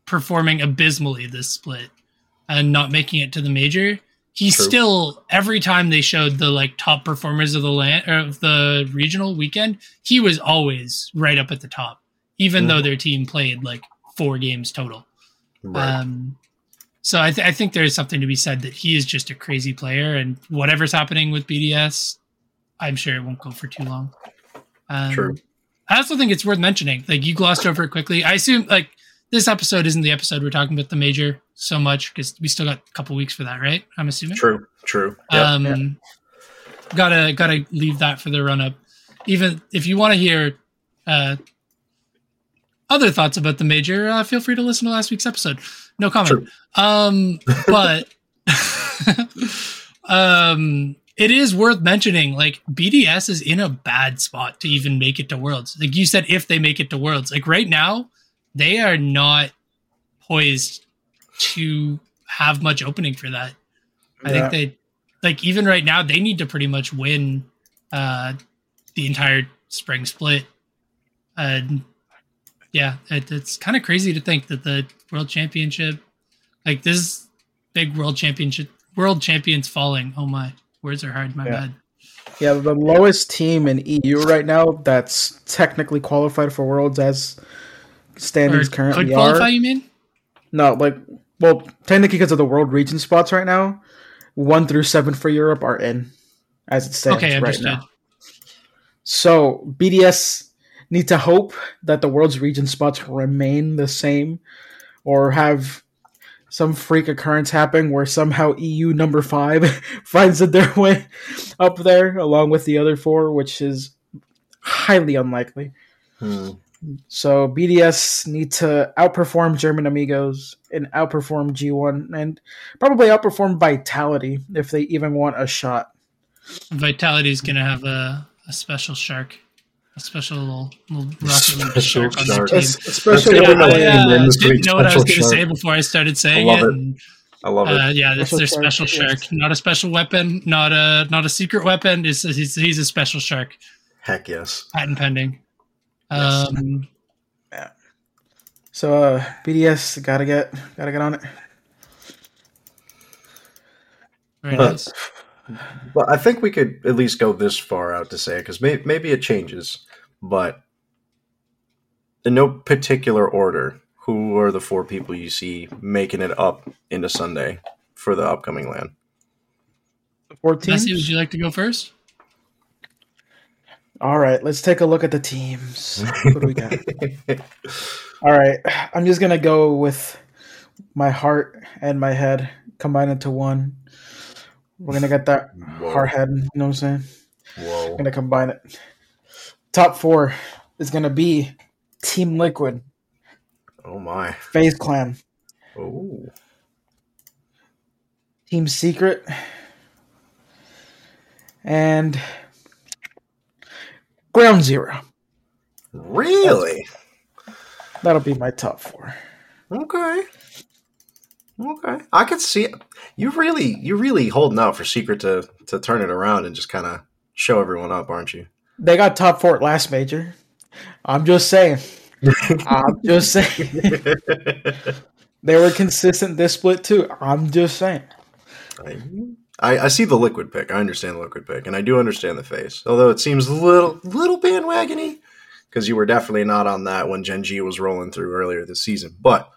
performing abysmally this split and not making it to the major, he True. still every time they showed the like top performers of the land of the regional weekend, he was always right up at the top, even Mhm. though their team played like four games total. Right. Um, so I, th- I think there's something to be said that he is just a crazy player, and whatever's happening with BDS, I'm sure it won't go for too long. Um, True. I also think it's worth mentioning. Like you glossed over it quickly. I assume like this episode isn't the episode we're talking about the major so much because we still got a couple weeks for that, right? I'm assuming. True. True. Yep. Um, gotta gotta leave that for the run up. Even if you want to hear uh, other thoughts about the major, uh, feel free to listen to last week's episode. No comment. Um, but (laughs) um, it is worth mentioning. Like BDS is in a bad spot to even make it to Worlds. Like you said, if they make it to Worlds, like right now, they are not poised to have much opening for that. I think they like even right now they need to pretty much win uh the entire spring split. And yeah, it, it's kind of crazy to think that the world championship like this big world championship world champions falling. Oh my, words are hard, my Yeah. bad. Yeah, the lowest team in EU right now that's technically qualified for Worlds as Or standings could currently qualify, are. you mean? No, like, well, technically because of the world region spots right now, one through seven for Europe are in, as it stands Okay, right understood. now. So BDS need to hope that the world's region spots remain the same, or have some freak occurrence happen where somehow EU number five (laughs) finds (laughs) their way up there along with the other four, which is highly unlikely. Hmm. So BDS need to outperform German Amigos and outperform G1 and probably outperform Vitality if they even want a shot. Vitality's gonna have a, a special shark, a special little, little rocket League Special shark on their team. Especially Yeah, gonna I the the- name in uh, didn't know what I was going to say before I started saying love it. it. and, I love it. Uh, yeah, it's Special their shark, special yes. shark, not a special weapon, not a not a secret weapon. It's, he's he's a special shark, Heck yes. patent pending. Yes. Um, So uh, BDS gotta get gotta get on it. very Huh. nice. But I think we could at least go this far out to say because may- maybe it changes, but in no particular order, who are the four people you see making it up into Sunday for the upcoming LAN? Fourteen. Messi, would you like to go first? All right, let's take a look at the teams. What do we got? (laughs) All right, I'm just gonna go with my heart and my head combined into one. We're gonna get that Whoa. heart head. You know what I'm saying? Whoa. I'm gonna combine it. Top four is gonna be Team Liquid, Oh my. FaZe Clan, Oh. Team Secret, and Ground Zero. Really? That'll be my top four. Okay. Okay. I could see it. You really you really holding out for Secret to to turn it around and just kind of show everyone up, aren't you? They got top four at last major. I'm just saying. (laughs) I'm just saying. (laughs) They were consistent this split too. I'm just saying. I, I see the liquid pick. I understand the liquid pick, and I do understand the FaZe. Although it seems a little little bandwagony because you were definitely not on that when Gen G was rolling through earlier this season. But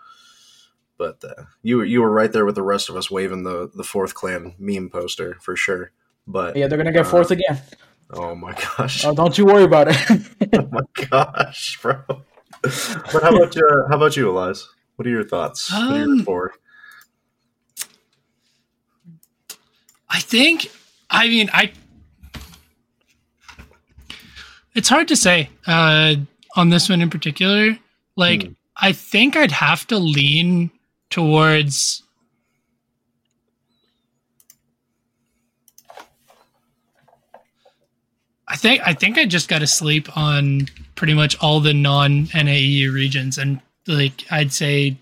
but uh, you were you were right there with the rest of us waving the the fourth clan meme poster for sure. But Yeah, they're gonna get uh, fourth again. Oh my gosh! Oh, don't you worry about it. (laughs) oh my gosh, bro. But how about you? How about you, Elias? What are your thoughts? what are your Um, four? I think. I mean, I. It's hard to say uh, on this one in particular. Like, Hmm. I think I'd have to lean towards. I think I think I just got to sleep on pretty much all the non NAE regions, and like I'd say,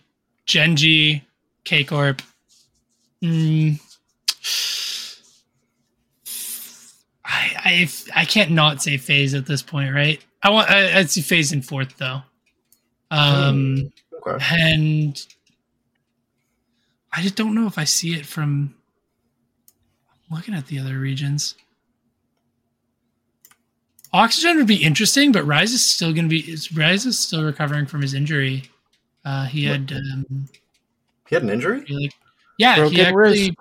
Gen G, K Corp. Mm, I, I I can't not say FaZe at this point, right? I want I, I'd see FaZe in fourth though, um, Okay. and I just don't know if I see it from looking at the other regions. Oxygen would be interesting, but Rise is still going to be. is- Rise is still recovering from his injury. Uh, he had, um, He had an injury. he, like, yeah, Broken he actually wrist.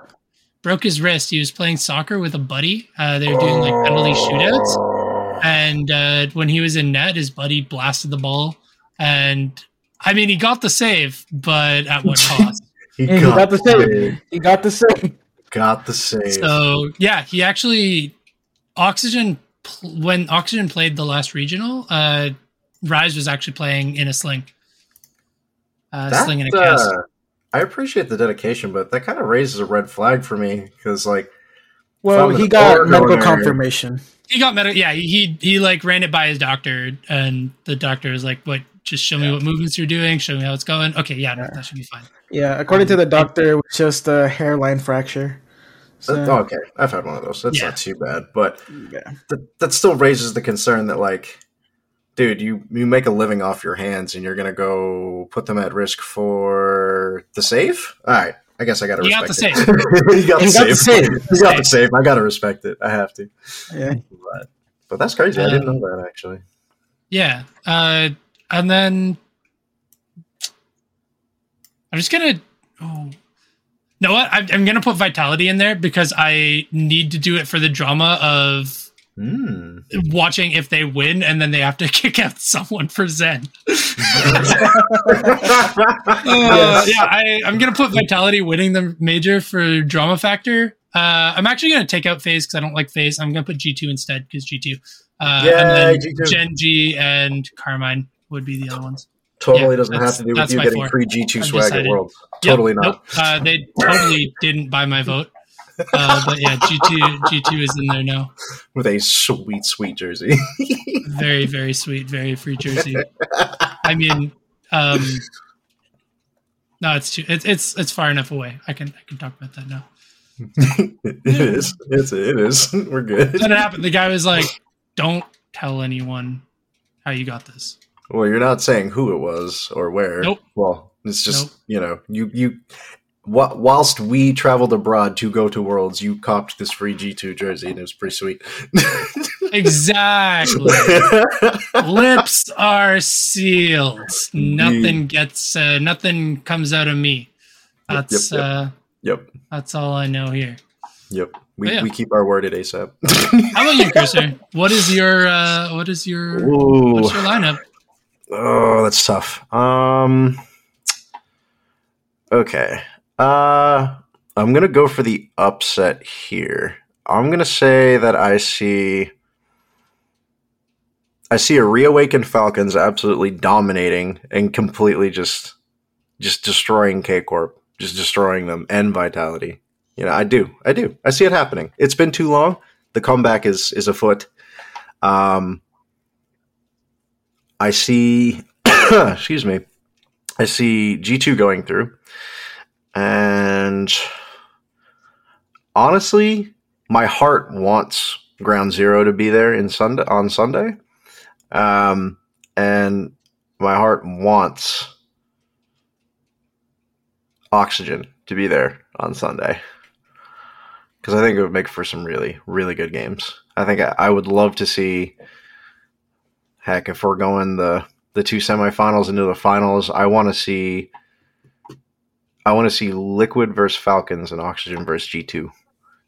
Broke his wrist. He was playing soccer with a buddy. Uh, they were doing like penalty shootouts, and uh, when he was in net, his buddy blasted the ball, and I mean, he got the save, but at what (laughs) cost? He He got the save. He got the save. Got the save. So yeah, he actually oxygen pl- when oxygen played the last regional. Uh, Rise was actually playing in a sling, uh, That, sling in a cast. Uh, I appreciate the dedication, but that kind of raises a red flag for me because, like, Well, he got medical there. confirmation. He got medical. Yeah, he he like ran it by his doctor, and the doctor was like, "What? Just show me what movements you're doing. Show me how it's going. Okay, yeah, no, that should be fine." Yeah, according to the doctor, it was just a hairline fracture. So, that- okay, I've had one of those. That's Yeah. not too bad, but yeah. that, that still raises the concern that, like, dude, you you make a living off your hands, and you're gonna go put them at risk for the save. All right, I guess I gotta He got respect the it. he (laughs) got the He got the save. save. he (laughs) got the save. I gotta respect it. I have to. yeah. But, but that's crazy. I didn't Um, know that actually. Yeah, uh, and then I'm just gonna. Oh, know what? I'm, I'm gonna put vitality in there because I need to do it for the drama of Hmm. watching if they win and then they have to (laughs) kick out someone for Zen. (laughs) Uh, yeah, I, I'm gonna put Vitality winning the major for drama factor. Uh, I'm actually gonna take out FaZe because I don't like FaZe. I'm gonna put G2 instead because G2. Uh, Yay, and then G2. Gen G and Karmine would be the other ones. Totally Yeah, doesn't have to do with you getting free G2 I've swag at. Worlds. Yep, Totally not. Nope, uh, they totally didn't buy my vote. Uh, but yeah, G2 G2 is in there now. With a sweet, sweet jersey. (laughs) Very very sweet, very free jersey. I mean, um, no, it's too it's it's it's far enough away. I can I can talk about that now. it is. It's, it is. We're good. Then it happened. The guy was like, "Don't tell anyone how you got this." Well, you're not saying who it was or where. Nope. Well, it's just Nope. you know you you. Wh- Whilst we traveled abroad to go to Worlds, you copped this free G2 jersey, and it was pretty sweet. (laughs) Exactly. Lips are sealed. Nothing gets. Uh, nothing comes out of me. That's yep, yep. uh, yep, that's all I know here. yep. We, yeah. we keep our word at ASAP. How about you, Chriser? What is your uh, what is your Ooh. what's your lineup? Oh, that's tough. Um. Okay. Uh, I'm gonna go for the upset here. I'm gonna say that I see. I see a reawakened Falcons absolutely dominating and completely just, just destroying K Corp, just destroying them and Vitality. You know, I do, I do, I see it happening. It's been too long. The comeback is is afoot. Um, I see, (coughs) excuse me, I see G2 going through. And honestly, my heart wants Ground Zero to be there in Sunday on Sunday. Um, and my heart wants Oxygen to be there on Sunday. because I think it would make for some really really good games. I think I, I would love to see. Heck, if we're going the the two semifinals into the finals, I want to see. I want to see Liquid versus Falcons and Oxygen versus G two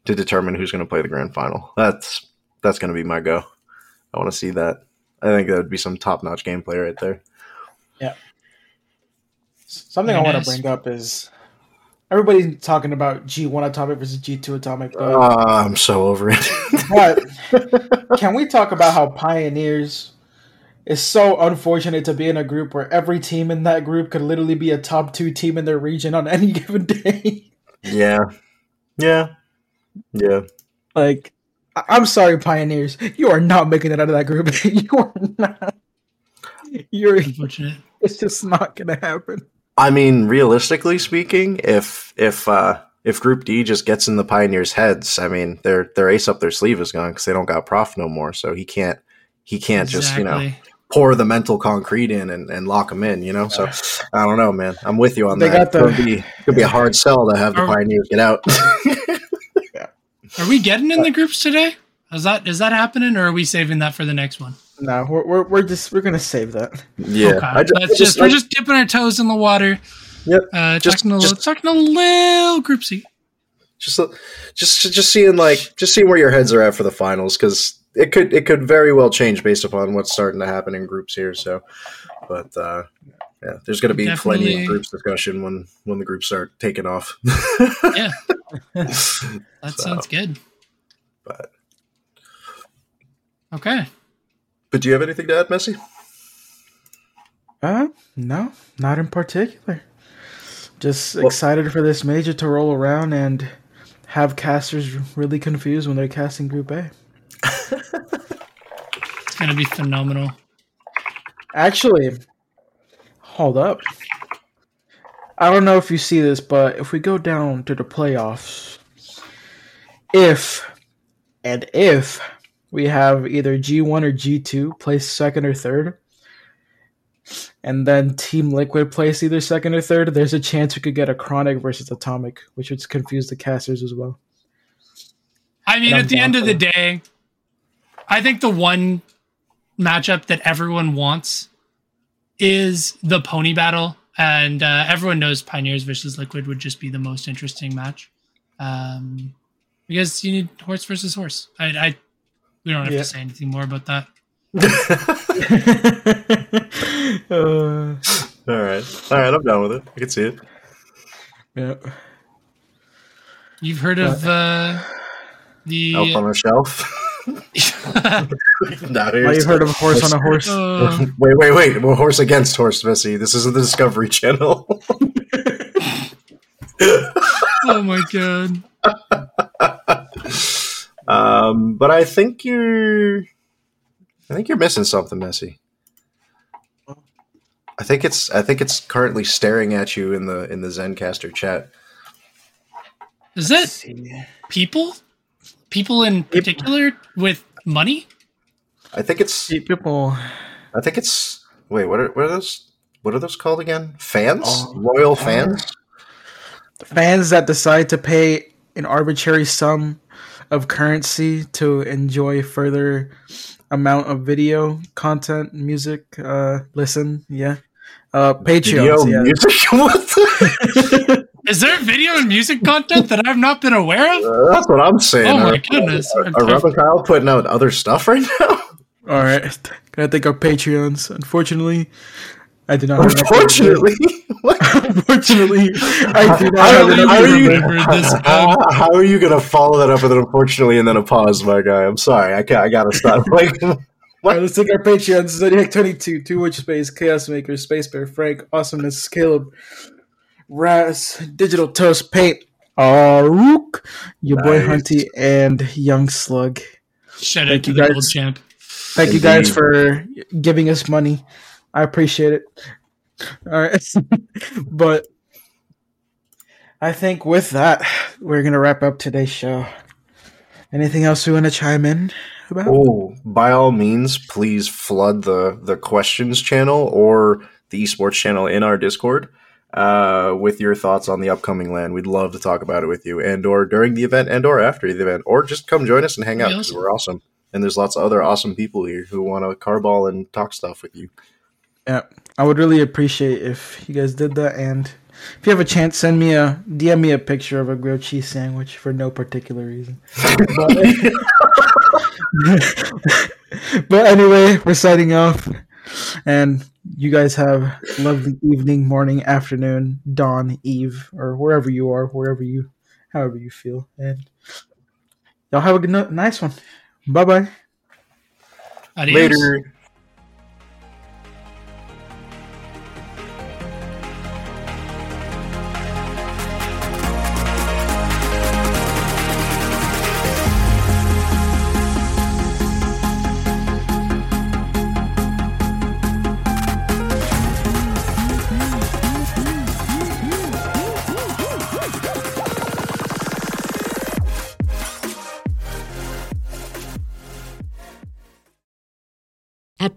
to determine who's going to play the grand final. That's that's going to be my go. I want to see that. I think that would be some top notch gameplay right there. Yeah. Something Very I want nice. to bring up is everybody's talking about G1 Atomic versus G2 Atomic, but, Ah, I'm so over it. but (laughs) can we talk about how Pioneers is so unfortunate to be in a group where every team in that group could literally be a top two team in their region on (laughs) any given day? yeah, yeah, yeah. like, I- I'm sorry, Pioneers, you are not making it out of that group. (laughs) you are not. You're. Unfortunate. It's just not gonna happen. I mean, realistically speaking, if if uh, if Group D just gets in the Pioneers' heads, I mean, their their ace up their sleeve is gone because they don't got Prof no more, so he can't he can't just you know Exactly. Pour the mental concrete in and, and lock them in, you know. So I don't know, man. I'm with you on They that. got the- It's gonna be could be a hard sell to have the Pioneers get out. (laughs) Are we getting in the groups today? Is that is that happening, or are we saving that for the next one? No, we're, we're, we're just we're gonna save that. yeah, okay, I ju- I that's just, like- we're just dipping our toes in the water. Yep. Uh, Just- talking a little, just- talking a little groupsy. just just just seeing like just seeing where your heads are at for the finals because it could it could very well change based upon what's starting to happen in groups here. So, but uh, yeah, there's going to be plenty of groups discussion when when the groups start taking off. Yeah, (laughs) that sounds good. But Okay. but do you have anything to add, Messi? Uh, no, not in particular. Just excited for this major to roll around and have casters really confused when they're casting Group A. It's gonna be phenomenal. Actually, hold up. I don't know if you see this, but if we go down to the playoffs, if and if we have either G1 or G2 place second or third, and then Team Liquid place either second or third, there's a chance we could get a Chronic versus Atomic, which would confuse the casters as well. I mean, at the end of the day, I think the one matchup that everyone wants is the pony battle, and uh, everyone knows Pioneers versus Liquid would just be the most interesting match. Um, because you need horse versus horse. I, I we don't have Yeah. to say anything more about that. uh, (laughs) All right, all right, I'm down with it. I can see it. yeah. You've heard of uh, the Elf on a shelf. (laughs) Now Now here's- you've heard of a horse on a horse. uh, Wait, wait, wait. We're horse against horse, Messi. This isn't the Discovery Channel. (laughs) oh my god. (laughs) um, but I think you're, I think you're missing something, Messi. I think it's, I think it's currently staring at you in the in the Zencastr chat. Is it people? People in particular with money? I think it's, People. I think it's. Wait, what are what are those? What are those called again? Fans, Oh. loyal fans. fans that decide to pay an arbitrary sum of currency to enjoy further amount of video content, music, uh, listen, yeah, uh, Video Patreon, yeah. music. (laughs) what? (laughs) The? Is there video and music content that I've not been aware of? Uh, that's what I'm saying. Oh my Are- goodness. Are, are Rob and Kyle putting out other stuff right now? (laughs) All right, can I thank our Patreons? Unfortunately, I do not. Unfortunately, what? (laughs) unfortunately, I do not How have are how are you- this, how- how are you gonna follow that up with an unfortunately and then a pause, my guy? I'm sorry, I can't, I gotta stop. (laughs) Like, All right, let's take our Patreons. Zodiac 22, Two Witch Space, Chaos Maker, Space Bear, Frank, Awesomeness, Caleb, Raz, Digital Toast, Paint, Aruk, your boy Nice. Hunty, and Young Slug. Shout out Thank to you, the guys. champ. Thank you guys for giving us money. I appreciate it. All right. (laughs) but I think with that, we're going to wrap up today's show. Anything else we want to chime in about? oh, by all means, please flood the the questions channel or the esports channel in our Discord. Uh, with your thoughts on the upcoming LAN. We'd love to talk about it with you, and or during the event, and or after the event, or just come join us and hang out because awesome. we're awesome. And there's lots of other awesome people here who want to carball and talk stuff with you. Yeah, I would really appreciate if you guys did that. And if you have a chance, send me a DM me a picture of a grilled cheese sandwich for no particular reason. (laughs) but, (laughs) but anyway, we're signing off, and you guys have a lovely evening, morning, afternoon, dawn, eve, or wherever you are, wherever you, however you feel, and y'all have a good, nice one. Bye bye. Later.